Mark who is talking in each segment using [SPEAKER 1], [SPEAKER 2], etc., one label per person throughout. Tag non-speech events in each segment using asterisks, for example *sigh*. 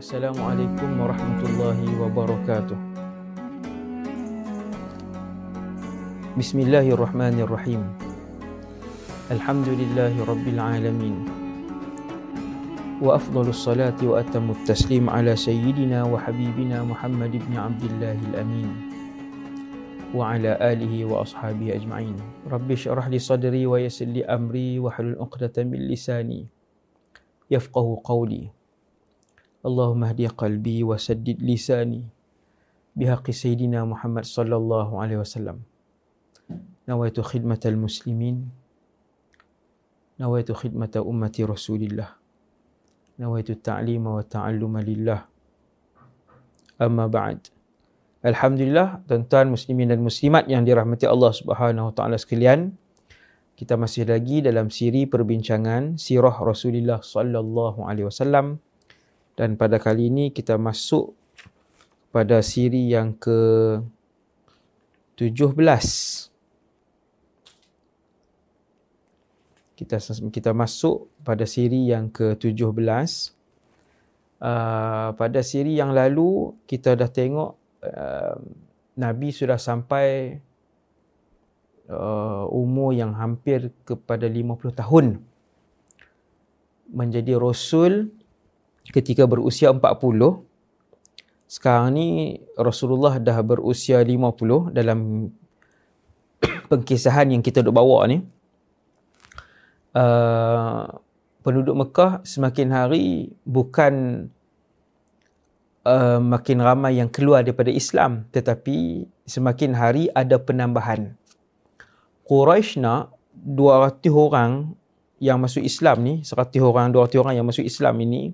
[SPEAKER 1] Assalamualaikum warahmatullahi wabarakatuh. Bismillahirrahmanirrahim. Alhamdulillahi rabbil alamin. Wa afdalus salati wa atamut taslim ala sayyidina wa habibina Muhammad ibn Abdillahil amin. Wa ala alihi wa ashabihi ajma'in. Rabbi syrah li sadri wa yassir li amri wa اللهم اهدي قلبي وسدد لساني بحق سيدنا محمد صلى الله عليه وسلم نويت خدمة المسلمين نويت خدمة أمة رسول الله نويت التعليم والتعلم لله أما بعد Alhamdulillah tuan-tuan muslimin dan muslimat yang dirahmati Allah Subhanahu wa taala sekalian kita masih lagi dalam siri perbincangan sirah Rasulullah sallallahu alaihi wasallam dan pada kali ini kita masuk pada siri yang ke 17 kita kita masuk pada siri yang ke 17 uh, pada siri yang lalu kita dah tengok uh, nabi sudah sampai uh, umur yang hampir kepada 50 tahun. Menjadi rasul ketika berusia 40 sekarang ni Rasulullah dah berusia 50 dalam *coughs* pengkisahan yang kita duk bawa ni. Uh, penduduk Mekah semakin hari bukan uh, makin ramai yang keluar daripada Islam tetapi semakin hari ada penambahan. Quraisy nak 200 orang yang masuk Islam ni 100 orang 200 orang yang masuk Islam ini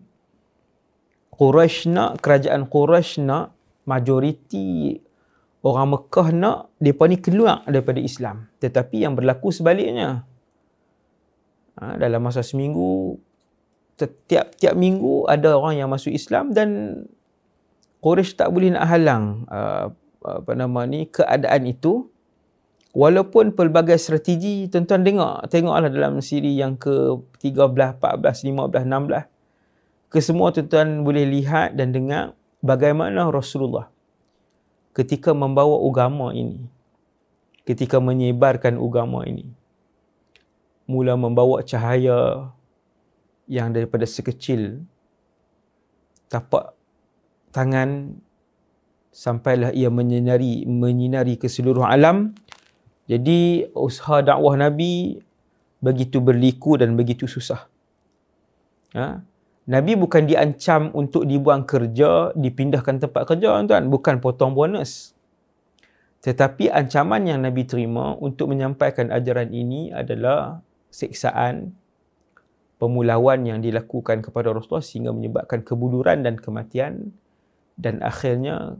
[SPEAKER 1] Quraisy nak, kerajaan Quraisy nak, majoriti orang Mekah nak, mereka ni keluar daripada Islam. Tetapi yang berlaku sebaliknya. Ha, dalam masa seminggu, setiap-tiap minggu ada orang yang masuk Islam dan Quraisy tak boleh nak halang uh, apa nama ni keadaan itu walaupun pelbagai strategi tuan-tuan tengok tengoklah dalam siri yang ke 13 14 15 16 kesemua tuan-tuan boleh lihat dan dengar bagaimana Rasulullah ketika membawa agama ini, ketika menyebarkan agama ini, mula membawa cahaya yang daripada sekecil tapak tangan sampailah ia menyinari menyinari ke seluruh alam. Jadi usaha dakwah Nabi begitu berliku dan begitu susah. Ha? Nabi bukan diancam untuk dibuang kerja, dipindahkan tempat kerja tuan, bukan potong bonus. Tetapi ancaman yang Nabi terima untuk menyampaikan ajaran ini adalah seksaan pemulawan yang dilakukan kepada Rasulullah sehingga menyebabkan kebuduran dan kematian dan akhirnya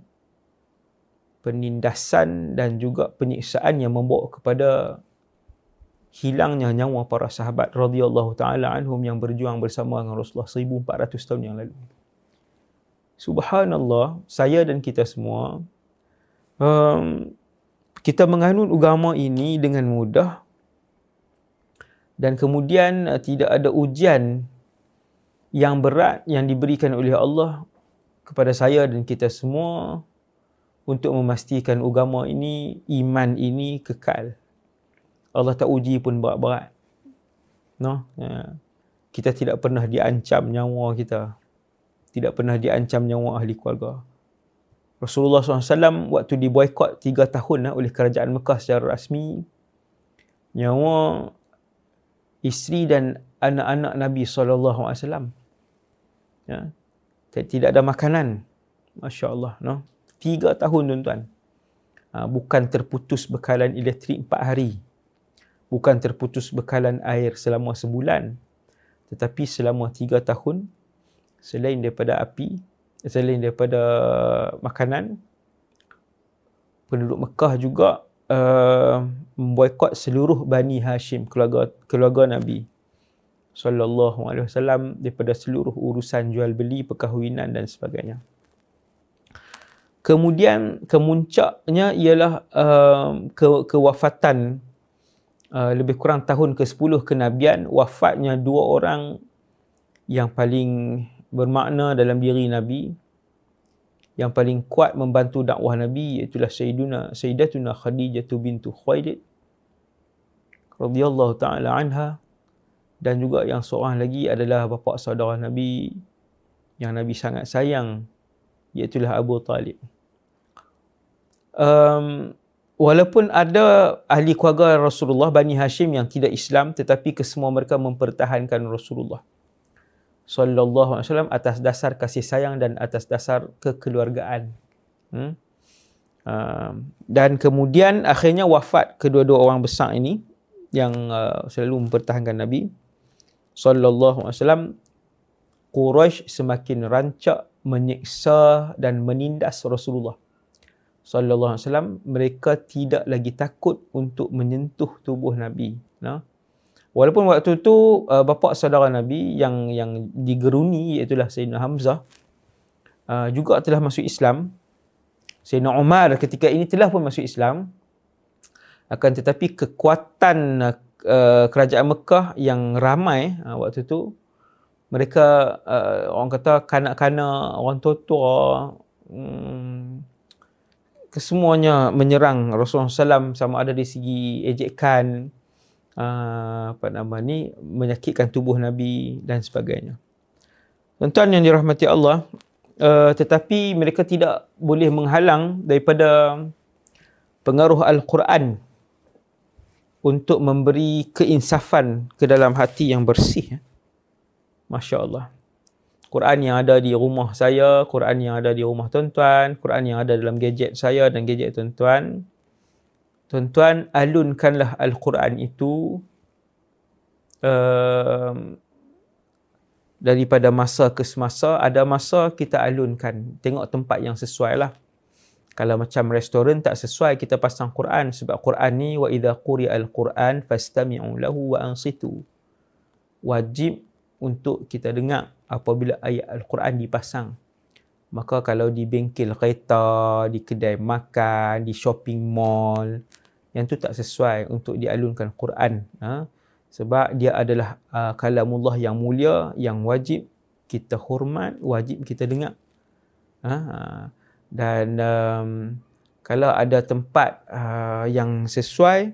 [SPEAKER 1] penindasan dan juga penyiksaan yang membawa kepada hilangnya nyawa para sahabat radhiyallahu taala anhum yang berjuang bersama dengan Rasulullah 1400 tahun yang lalu. Subhanallah, saya dan kita semua um, kita menganut agama ini dengan mudah dan kemudian uh, tidak ada ujian yang berat yang diberikan oleh Allah kepada saya dan kita semua untuk memastikan agama ini, iman ini kekal. Allah tak uji pun berat-berat. No? Ya. Kita tidak pernah diancam nyawa kita. Tidak pernah diancam nyawa ahli keluarga. Rasulullah SAW waktu diboykot tiga tahun lah oleh kerajaan Mekah secara rasmi. Nyawa isteri dan anak-anak Nabi SAW. Ya. Tidak ada makanan. Masya Allah. No? Tiga tahun tuan-tuan. Ha, bukan terputus bekalan elektrik empat hari bukan terputus bekalan air selama sebulan tetapi selama tiga tahun selain daripada api selain daripada makanan penduduk Mekah juga uh, memboikot seluruh Bani Hashim keluarga keluarga Nabi sallallahu alaihi wasallam daripada seluruh urusan jual beli perkahwinan dan sebagainya. Kemudian kemuncaknya ialah uh, ke, kewafatan Uh, lebih kurang tahun ke-10 kenabian wafatnya dua orang yang paling bermakna dalam diri Nabi yang paling kuat membantu dakwah Nabi iaitu Sayyiduna Sayyidatuna Khadijah bintu Khuwailid radhiyallahu taala anha dan juga yang seorang lagi adalah bapa saudara Nabi yang Nabi sangat sayang iaitu Abu Talib. Um, walaupun ada ahli keluarga Rasulullah Bani Hashim yang tidak Islam tetapi kesemua mereka mempertahankan Rasulullah sallallahu alaihi wasallam atas dasar kasih sayang dan atas dasar kekeluargaan. Hmm? Uh, dan kemudian akhirnya wafat kedua-dua orang besar ini yang uh, selalu mempertahankan Nabi sallallahu alaihi wasallam Quraisy semakin rancak menyiksa dan menindas Rasulullah sallallahu alaihi wasallam mereka tidak lagi takut untuk menyentuh tubuh Nabi nah Walaupun waktu tu uh, bapa saudara Nabi yang yang digeruni iaitu Sayyidina Hamzah uh, juga telah masuk Islam. Sayyidina Umar ketika ini telah pun masuk Islam. Akan tetapi kekuatan uh, kerajaan Mekah yang ramai uh, waktu tu mereka uh, orang kata kanak-kanak, orang tua-tua um, kesemuanya menyerang Rasulullah SAW sama ada dari segi ejekan, uh, apa nama ni menyakitkan tubuh Nabi dan sebagainya. Tuan-tuan yang dirahmati Allah, uh, tetapi mereka tidak boleh menghalang daripada pengaruh Al-Quran untuk memberi keinsafan ke dalam hati yang bersih. Masya Allah. Quran yang ada di rumah saya, Quran yang ada di rumah tuan-tuan, Quran yang ada dalam gadget saya dan gadget tuan-tuan, tuan-tuan alunkanlah al-Quran itu um, daripada masa ke semasa. Ada masa kita alunkan tengok tempat yang sesuai lah kalau macam restoran tak sesuai kita pasang Quran. Sebab Quran ni quri'a al-Quran fastami'u lahu wa ansitu. Wajib untuk kita dengar apabila ayat al-Quran dipasang maka kalau di bengkel kereta, di kedai makan, di shopping mall, yang tu tak sesuai untuk dialunkan Quran. Ha? Sebab dia adalah uh, kalamullah yang mulia, yang wajib kita hormat, wajib kita dengar. Ha? Dan um, kalau ada tempat uh, yang sesuai,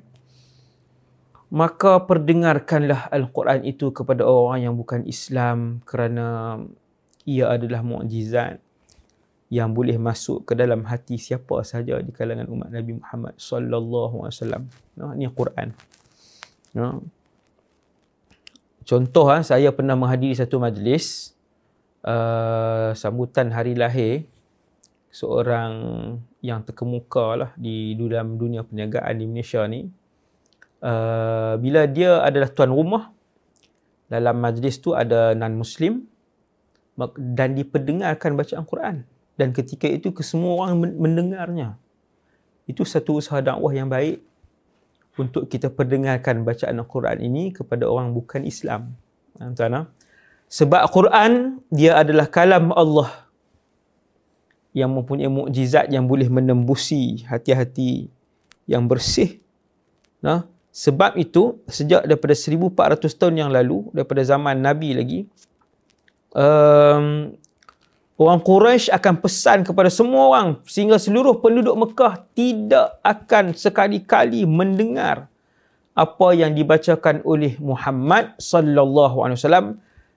[SPEAKER 1] maka perdengarkanlah Al-Quran itu kepada orang yang bukan Islam kerana ia adalah mukjizat yang boleh masuk ke dalam hati siapa sahaja di kalangan umat Nabi Muhammad sallallahu alaihi wasallam. Nah, ini Quran. Nah. Contoh ha, saya pernah menghadiri satu majlis uh, sambutan hari lahir seorang yang terkemuka lah di dalam dunia perniagaan di Malaysia ni. Uh, bila dia adalah tuan rumah dalam majlis tu ada non muslim dan diperdengarkan bacaan Quran dan ketika itu kesemua orang mendengarnya. Itu satu usaha dakwah yang baik untuk kita perdengarkan bacaan Al-Quran ini kepada orang bukan Islam. Tuan Sebab Al-Quran dia adalah kalam Allah yang mempunyai mukjizat yang boleh menembusi hati-hati yang bersih. Nah, sebab itu sejak daripada 1400 tahun yang lalu daripada zaman Nabi lagi um, orang Quraisy akan pesan kepada semua orang sehingga seluruh penduduk Mekah tidak akan sekali-kali mendengar apa yang dibacakan oleh Muhammad sallallahu alaihi wasallam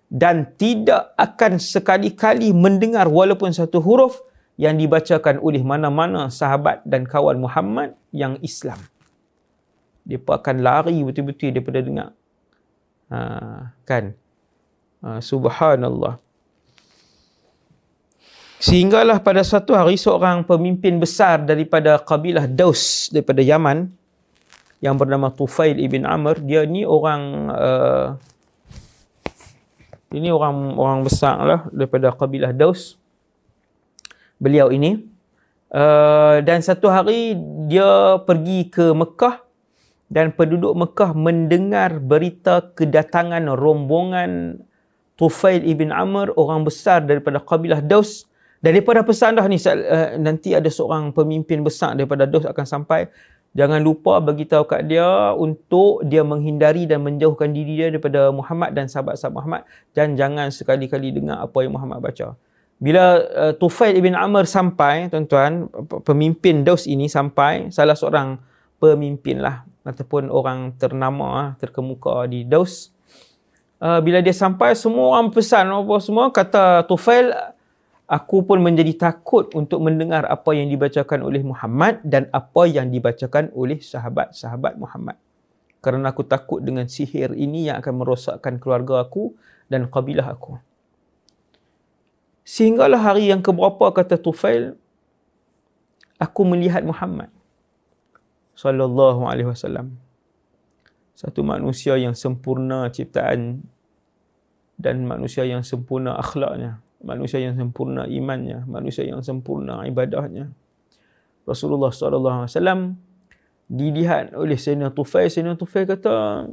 [SPEAKER 1] dan tidak akan sekali-kali mendengar walaupun satu huruf yang dibacakan oleh mana-mana sahabat dan kawan Muhammad yang Islam. Mereka akan lari betul-betul daripada dengar. Ha, kan? Ha, subhanallah. Sehinggalah pada suatu hari seorang pemimpin besar daripada kabilah Daus daripada Yaman yang bernama Tufail ibn Amr, dia ni orang uh, ini orang orang besar lah daripada kabilah Daus. Beliau ini uh, dan satu hari dia pergi ke Mekah dan penduduk Mekah mendengar berita kedatangan rombongan Tufail ibn Amr, orang besar daripada kabilah Daus. Daripada pesan dah ni uh, nanti ada seorang pemimpin besar daripada Dos akan sampai. Jangan lupa bagi tahu kat dia untuk dia menghindari dan menjauhkan diri dia daripada Muhammad dan sahabat-sahabat Muhammad. Dan jangan sekali-kali dengar apa yang Muhammad baca. Bila uh, Tufail ibn Amr sampai, tuan-tuan, pemimpin Daus ini sampai, salah seorang pemimpin lah ataupun orang ternama, ah, terkemuka di Daus. Uh, bila dia sampai, semua orang pesan apa semua, kata Tufail, aku pun menjadi takut untuk mendengar apa yang dibacakan oleh Muhammad dan apa yang dibacakan oleh sahabat-sahabat Muhammad. Kerana aku takut dengan sihir ini yang akan merosakkan keluarga aku dan kabilah aku. Sehinggalah hari yang keberapa kata Tufail, aku melihat Muhammad sallallahu alaihi wasallam. Satu manusia yang sempurna ciptaan dan manusia yang sempurna akhlaknya manusia yang sempurna imannya, manusia yang sempurna ibadahnya. Rasulullah sallallahu alaihi wasallam dilihat oleh Sayyidina Tufail, Sayyidina Tufail kata,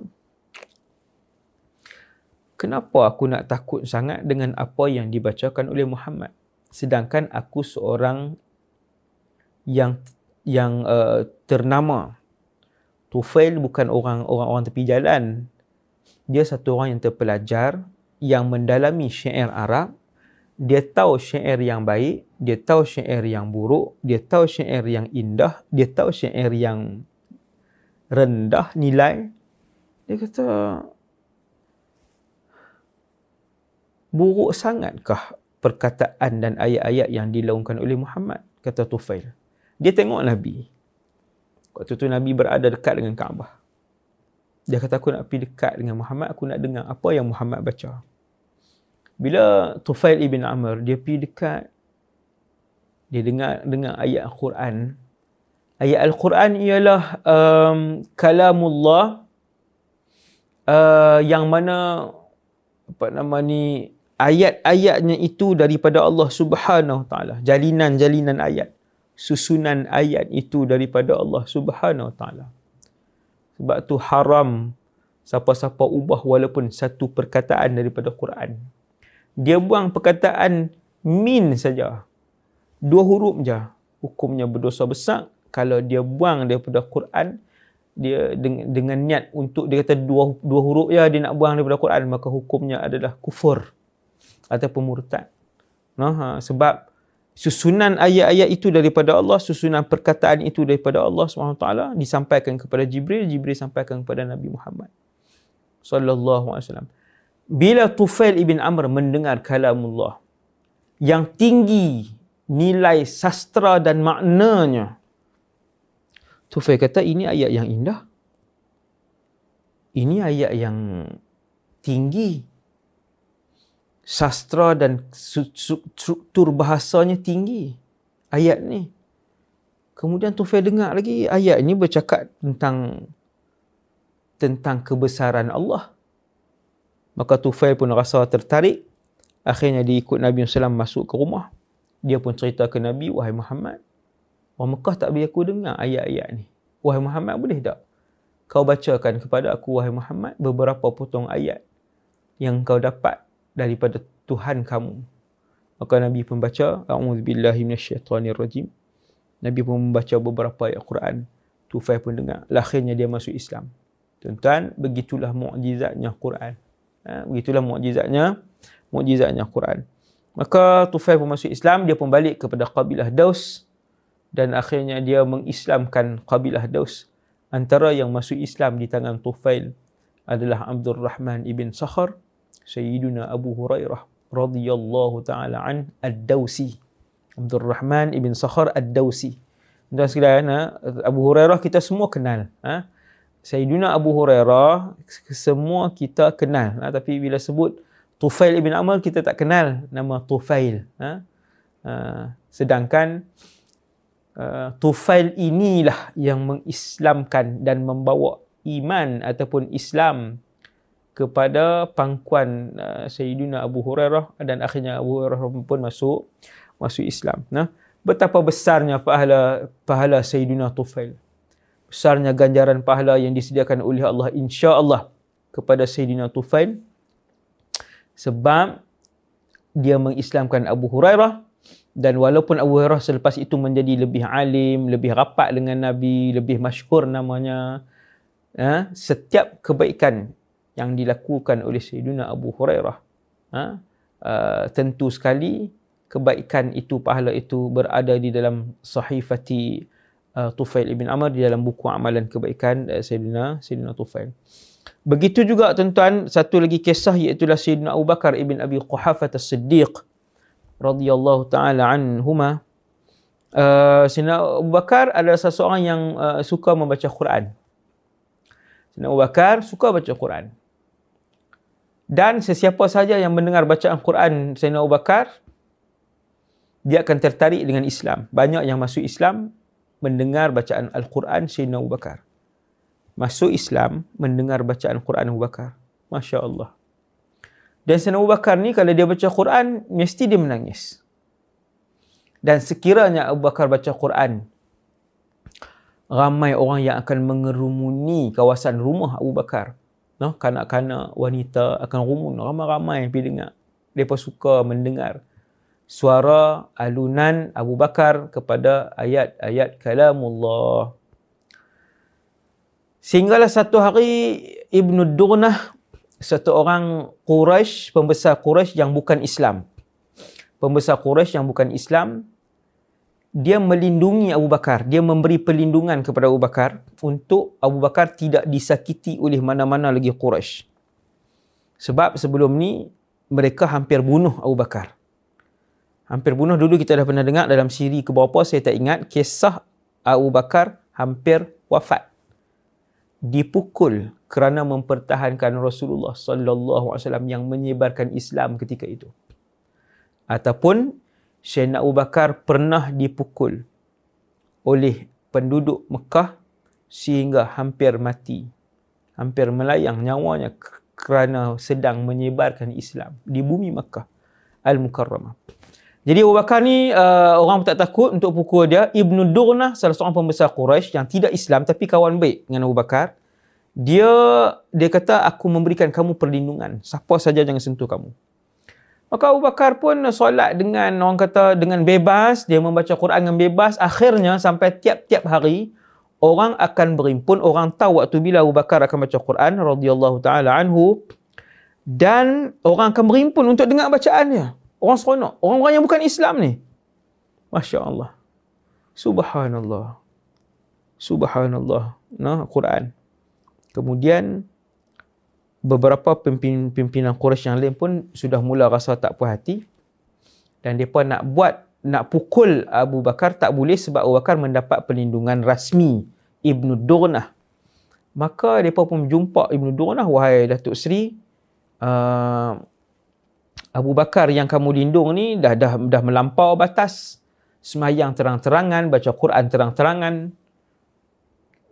[SPEAKER 1] "Kenapa aku nak takut sangat dengan apa yang dibacakan oleh Muhammad? Sedangkan aku seorang yang yang uh, ternama. Tufail bukan orang orang tepi jalan. Dia satu orang yang terpelajar yang mendalami syair Arab dia tahu syair yang baik, dia tahu syair yang buruk, dia tahu syair yang indah, dia tahu syair yang rendah nilai. Dia kata, buruk sangatkah perkataan dan ayat-ayat yang dilaungkan oleh Muhammad? Kata Tufail. Dia tengok Nabi. Waktu tu Nabi berada dekat dengan Kaabah. Dia kata, aku nak pergi dekat dengan Muhammad, aku nak dengar apa yang Muhammad baca. Bila Tufail ibn Amr dia pergi dekat dia dengar dengar ayat Al-Quran. Ayat Al-Quran ialah um, kalamullah uh, yang mana apa nama ni ayat-ayatnya itu daripada Allah Subhanahu taala. Jalinan-jalinan ayat, susunan ayat itu daripada Allah Subhanahu taala. Sebab tu haram siapa-siapa ubah walaupun satu perkataan daripada Quran dia buang perkataan min saja. Dua huruf je. Hukumnya berdosa besar. Kalau dia buang daripada Quran, dia dengan, dengan niat untuk dia kata dua dua huruf ya dia nak buang daripada Quran maka hukumnya adalah kufur atau murtad. Nah, ha, sebab susunan ayat-ayat itu daripada Allah, susunan perkataan itu daripada Allah SWT disampaikan kepada Jibril, Jibril sampaikan kepada Nabi Muhammad sallallahu alaihi wasallam. Bila Tufail ibn Amr mendengar kalamullah yang tinggi nilai sastra dan maknanya Tufail kata ini ayat yang indah. Ini ayat yang tinggi sastra dan struktur bahasanya tinggi ayat ni kemudian Tufail dengar lagi ayat ini bercakap tentang tentang kebesaran Allah Maka Tufail pun rasa tertarik. Akhirnya dia ikut Nabi SAW masuk ke rumah. Dia pun cerita ke Nabi, Wahai Muhammad, Orang Mekah tak bagi aku dengar ayat-ayat ni. Wahai Muhammad, boleh tak? Kau bacakan kepada aku, Wahai Muhammad, beberapa potong ayat yang kau dapat daripada Tuhan kamu. Maka Nabi pun baca, A'udzubillahiminasyaitanirrajim. Nabi pun membaca beberapa ayat Quran. Tufail pun dengar. Akhirnya dia masuk Islam. Tuan-tuan, begitulah mukjizatnya Quran. Ha, begitulah mukjizatnya, mukjizatnya Quran. Maka Tufail pun masuk Islam, dia pun balik kepada kabilah Daus dan akhirnya dia mengislamkan kabilah Daus. Antara yang masuk Islam di tangan Tufail adalah Abdul Rahman ibn Sakhar, Sayyiduna Abu Hurairah radhiyallahu taala an Ad-Dausi. Abdul Rahman ibn Sakhar Ad-Dausi. Dan sekalian, ha, Abu Hurairah kita semua kenal. Ha? Sayyidina Abu Hurairah semua kita kenal ha, tapi bila sebut Tufail ibn Amr kita tak kenal nama Tufail sedangkan Tufail inilah yang mengislamkan dan membawa iman ataupun Islam kepada pangkuan uh, Sayyidina Abu Hurairah dan akhirnya Abu Hurairah pun masuk masuk Islam. Nah betapa besarnya pahala pahala Sayyidina Tufail. Besarnya ganjaran pahala yang disediakan oleh Allah insya-Allah kepada Sayyidina Tufail. Sebab dia mengislamkan Abu Hurairah dan walaupun Abu Hurairah selepas itu menjadi lebih alim, lebih rapat dengan Nabi, lebih masyhur namanya, ha, setiap kebaikan yang dilakukan oleh Sayyidina Abu Hurairah, ha, uh, tentu sekali kebaikan itu, pahala itu berada di dalam sahifati uh, Tufail ibn Amr, di dalam buku amalan kebaikan uh, Sayyidina, Sayyidina Tufail. Begitu juga tuan-tuan, satu lagi kisah iaitu Sayyidina Abu Bakar ibn Abi Quhafah as-Siddiq radhiyallahu taala anhuma uh, Sayyidina Abu Bakar adalah seseorang yang uh, suka membaca Quran. Sayyidina Abu Bakar suka baca Quran. Dan sesiapa saja yang mendengar bacaan Quran Sayyidina Abu Bakar dia akan tertarik dengan Islam. Banyak yang masuk Islam mendengar bacaan Al-Quran Sayyidina Abu Bakar. Masuk Islam mendengar bacaan Quran Abu Bakar. Masya Allah. Dan Sayyidina Abu Bakar ni kalau dia baca Quran, mesti dia menangis. Dan sekiranya Abu Bakar baca Quran, ramai orang yang akan mengerumuni kawasan rumah Abu Bakar. No, kanak-kanak, wanita akan rumun. Ramai-ramai pergi dengar. Mereka suka mendengar suara alunan Abu Bakar kepada ayat-ayat kalamullah. Sehinggalah satu hari Ibnu Durnah satu orang Quraisy, pembesar Quraisy yang bukan Islam. Pembesar Quraisy yang bukan Islam, dia melindungi Abu Bakar. Dia memberi perlindungan kepada Abu Bakar untuk Abu Bakar tidak disakiti oleh mana-mana lagi Quraisy. Sebab sebelum ni mereka hampir bunuh Abu Bakar. Hampir bunuh dulu kita dah pernah dengar dalam siri ke berapa saya tak ingat kisah Abu Bakar hampir wafat. Dipukul kerana mempertahankan Rasulullah sallallahu alaihi wasallam yang menyebarkan Islam ketika itu. Ataupun Sayyidina Abu Bakar pernah dipukul oleh penduduk Mekah sehingga hampir mati. Hampir melayang nyawanya kerana sedang menyebarkan Islam di bumi Mekah Al-Mukarramah. Jadi Abu Bakar ni uh, orang tak takut untuk pukul dia. Ibnu Durnah salah seorang pembesar Quraisy yang tidak Islam tapi kawan baik dengan Abu Bakar dia dia kata aku memberikan kamu perlindungan siapa saja jangan sentuh kamu maka Abu Bakar pun solat dengan orang kata dengan bebas. Dia membaca Quran dengan bebas. Akhirnya sampai tiap-tiap hari orang akan berimpun. Orang tahu waktu bila Abu Bakar akan baca Quran radhiyallahu taala anhu. Dan orang akan berimpun untuk dengar bacaannya. Orang seronok. Orang-orang yang bukan Islam ni. masya-Allah subhanallah. Subhanallah. Nah Quran. Kemudian beberapa pimpinan, pimpinan Quraisy yang lain pun sudah mula rasa tak puas hati. Dan depa nak buat nak pukul Abu Bakar tak boleh sebab Abu Bakar mendapat perlindungan rasmi Ibnu Durnah. Maka depa pun jumpa Ibnu Durnah wahai Datuk Seri uh, Abu Bakar yang kamu lindung ni dah dah dah melampau batas. Semayang terang-terangan baca Quran terang-terangan.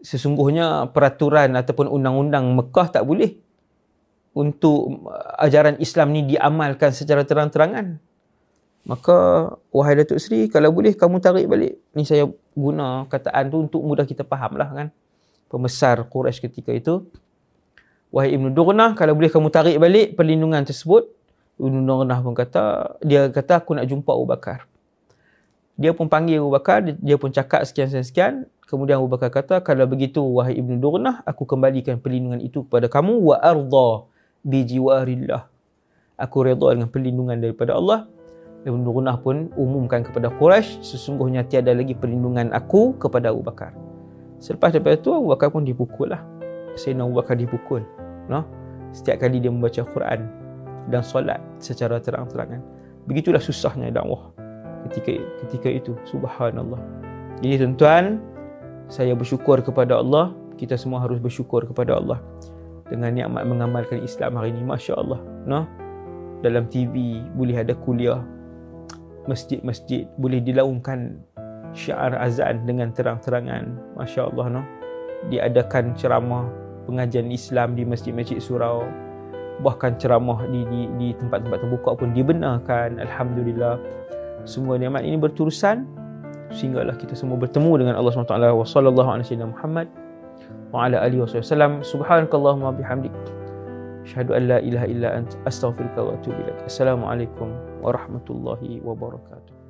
[SPEAKER 1] Sesungguhnya peraturan ataupun undang-undang Mekah tak boleh untuk ajaran Islam ni diamalkan secara terang-terangan. Maka wahai Datuk Seri kalau boleh kamu tarik balik. Ni saya guna kataan tu untuk mudah kita faham lah kan. Pembesar Quraisy ketika itu. Wahai Ibn Durnah kalau boleh kamu tarik balik perlindungan tersebut. Ibn Durnah pun kata, dia kata aku nak jumpa Abu Bakar. Dia pun panggil Abu Bakar, dia pun cakap sekian-sekian. Kemudian Abu Bakar kata, kalau begitu wahai Ibnu Durnah, aku kembalikan perlindungan itu kepada kamu wa arda bi jiwarillah. Aku redha dengan perlindungan daripada Allah. Ibnu Durnah pun umumkan kepada Quraisy, sesungguhnya tiada lagi perlindungan aku kepada Abu Bakar. Selepas daripada itu Abu Bakar pun dipukul lah. Sayyidina Abu Bakar dipukul. No? Setiap kali dia membaca Quran dan solat secara terang-terangan. Begitulah susahnya dakwah ketika ketika itu. Subhanallah. Jadi tuan-tuan, saya bersyukur kepada Allah kita semua harus bersyukur kepada Allah dengan nikmat mengamalkan Islam hari ini masya-Allah no? Dalam TV boleh ada kuliah masjid-masjid boleh dilaungkan syiar azan dengan terang-terangan masya-Allah no? Diadakan ceramah pengajian Islam di masjid-masjid surau bahkan ceramah di di di tempat-tempat terbuka pun dibenarkan alhamdulillah. Semua nikmat ini berterusan sehinggalah kita semua bertemu dengan Allah SWT wa sallallahu alaihi Muhammad wa ala alihi wasallam. Subhanakallahumma bihamdik. Asyhadu an la ilaha illa anta astaghfiruka wa atubu ilaik. Assalamualaikum warahmatullahi wabarakatuh